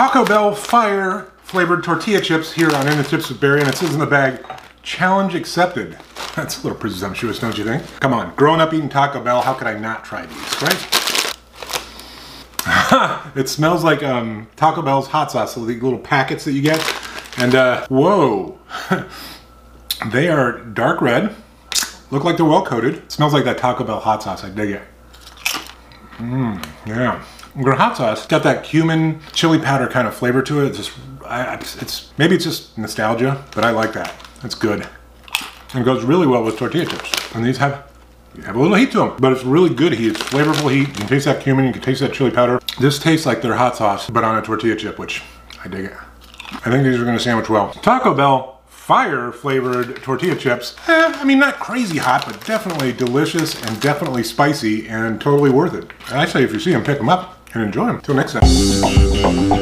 Taco Bell Fire flavored tortilla chips here on In the Chips with Barry, and it says in the bag, challenge accepted. That's a little presumptuous, don't you think? Come on, growing up eating Taco Bell, how could I not try these, right? it smells like um, Taco Bell's hot sauce, so the little packets that you get. And uh, whoa, they are dark red. Look like they're well coated. Smells like that Taco Bell hot sauce. I dig it. Mmm, yeah. Their hot sauce got that cumin chili powder kind of flavor to it. It's just, I, it's maybe it's just nostalgia, but I like that. It's good. And goes really well with tortilla chips. And these have have a little heat to them, but it's really good heat. It's flavorful heat. You can taste that cumin, you can taste that chili powder. This tastes like their hot sauce, but on a tortilla chip, which I dig it. I think these are gonna sandwich well. Taco Bell fire flavored tortilla chips. Eh, I mean, not crazy hot, but definitely delicious and definitely spicy and totally worth it. And I say if you see them, pick them up and enjoy them. Till next time.